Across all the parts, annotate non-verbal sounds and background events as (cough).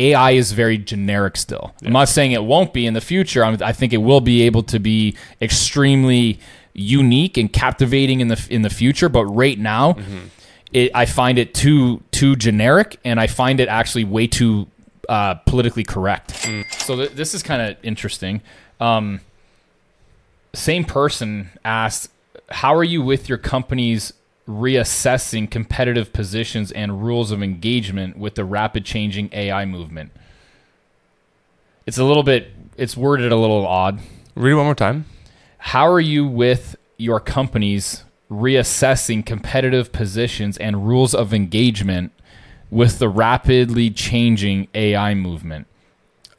AI is very generic still. I'm not saying it won't be in the future. I'm, I think it will be able to be extremely unique and captivating in the in the future. But right now, it, I find it too too generic, and I find it actually way too uh, politically correct. So th- this is kind of interesting. Um, same person asked, "How are you with your company's reassessing competitive positions and rules of engagement with the rapid changing AI movement?" It's a little bit. It's worded a little odd. Read it one more time. How are you with your companies reassessing competitive positions and rules of engagement with the rapidly changing AI movement?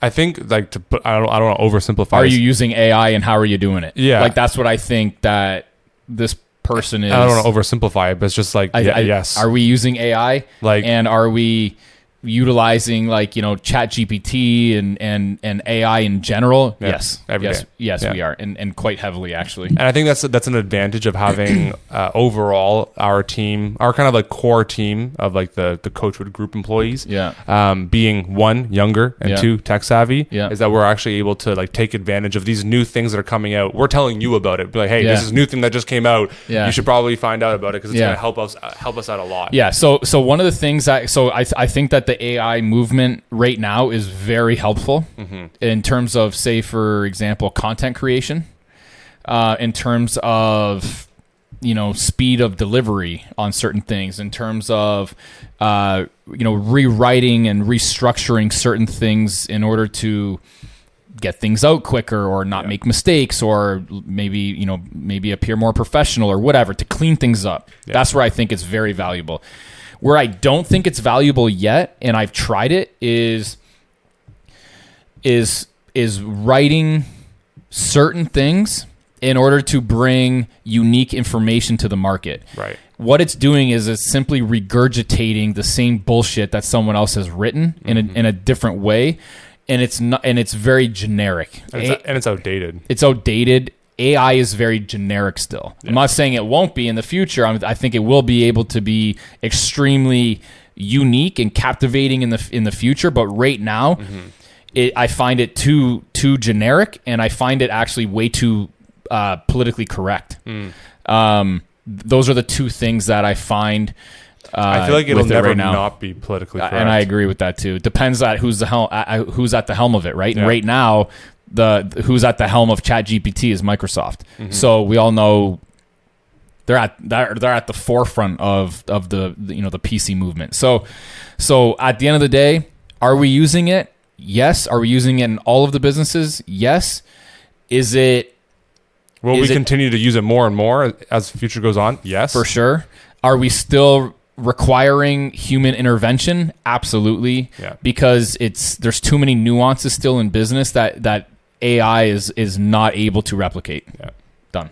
I think like to put. I don't. I don't want to oversimplify. Are this. you using AI and how are you doing it? Yeah. Like that's what I think that this person is. I don't want to oversimplify it, but it's just like I- yeah, I- yes. Are we using AI? Like- and are we utilizing like you know Chat GPT and and and AI in general? Yeah, yes, yes, day. yes, Yeah. we are, and and quite heavily actually. And I think that's that's an advantage of having (clears throat) uh, overall our team, our kind of like core team of like the the Coachwood Group employees, Yeah. um, being one younger and Yeah. two tech savvy, Yeah. is that we're actually able to like take advantage of these new things that are coming out. We're telling you about it, be like, hey, this is a new thing that just came out. Yeah. You should probably find out about it because it's Yeah. gonna help us uh, help us out a lot. Yeah. So so one of the things that so I I think that the AI movement right now is very helpful in terms of say for example content creation, uh, in terms of you know speed of delivery on certain things, in terms of uh, you know rewriting and restructuring certain things in order to get things out quicker or not make mistakes or maybe you know maybe appear more professional or whatever to clean things up. That's where i think it's very valuable where i don't think it's valuable yet and i've tried it is is is writing certain things in order to bring unique information to the market Right. what it's doing is it's simply regurgitating the same bullshit that someone else has written in a, mm-hmm. in a different way and it's not and it's very generic And it's, and it's outdated. it's outdated AI is very generic still. I'm not saying it won't be in the future. I'm, I think it will be able to be extremely unique and captivating in the in the future. But right now, it, I find it too too generic, and I find it actually way too uh, politically correct. Um, those are the two things that I find. Uh, I feel like it'll it never right not be politically correct. And I agree with that too. Depends on who's the helm, uh, who's at the helm of it, right? Yeah. right now, the who's at the helm of ChatGPT is Microsoft. Mm-hmm. So we all know they're at they're, they're at the forefront of of the, the you know the PC movement. So so at the end of the day, are we using it? Yes. Are we using it in all of the businesses? Yes. Is it Will Is we it- continue to use it more and more as the future goes on? Yes. for sure? Are we still requiring human intervention? Absolutely. Yeah. Because it's there's too many nuances still in business that that AI is is not able to replicate. Yeah. Done.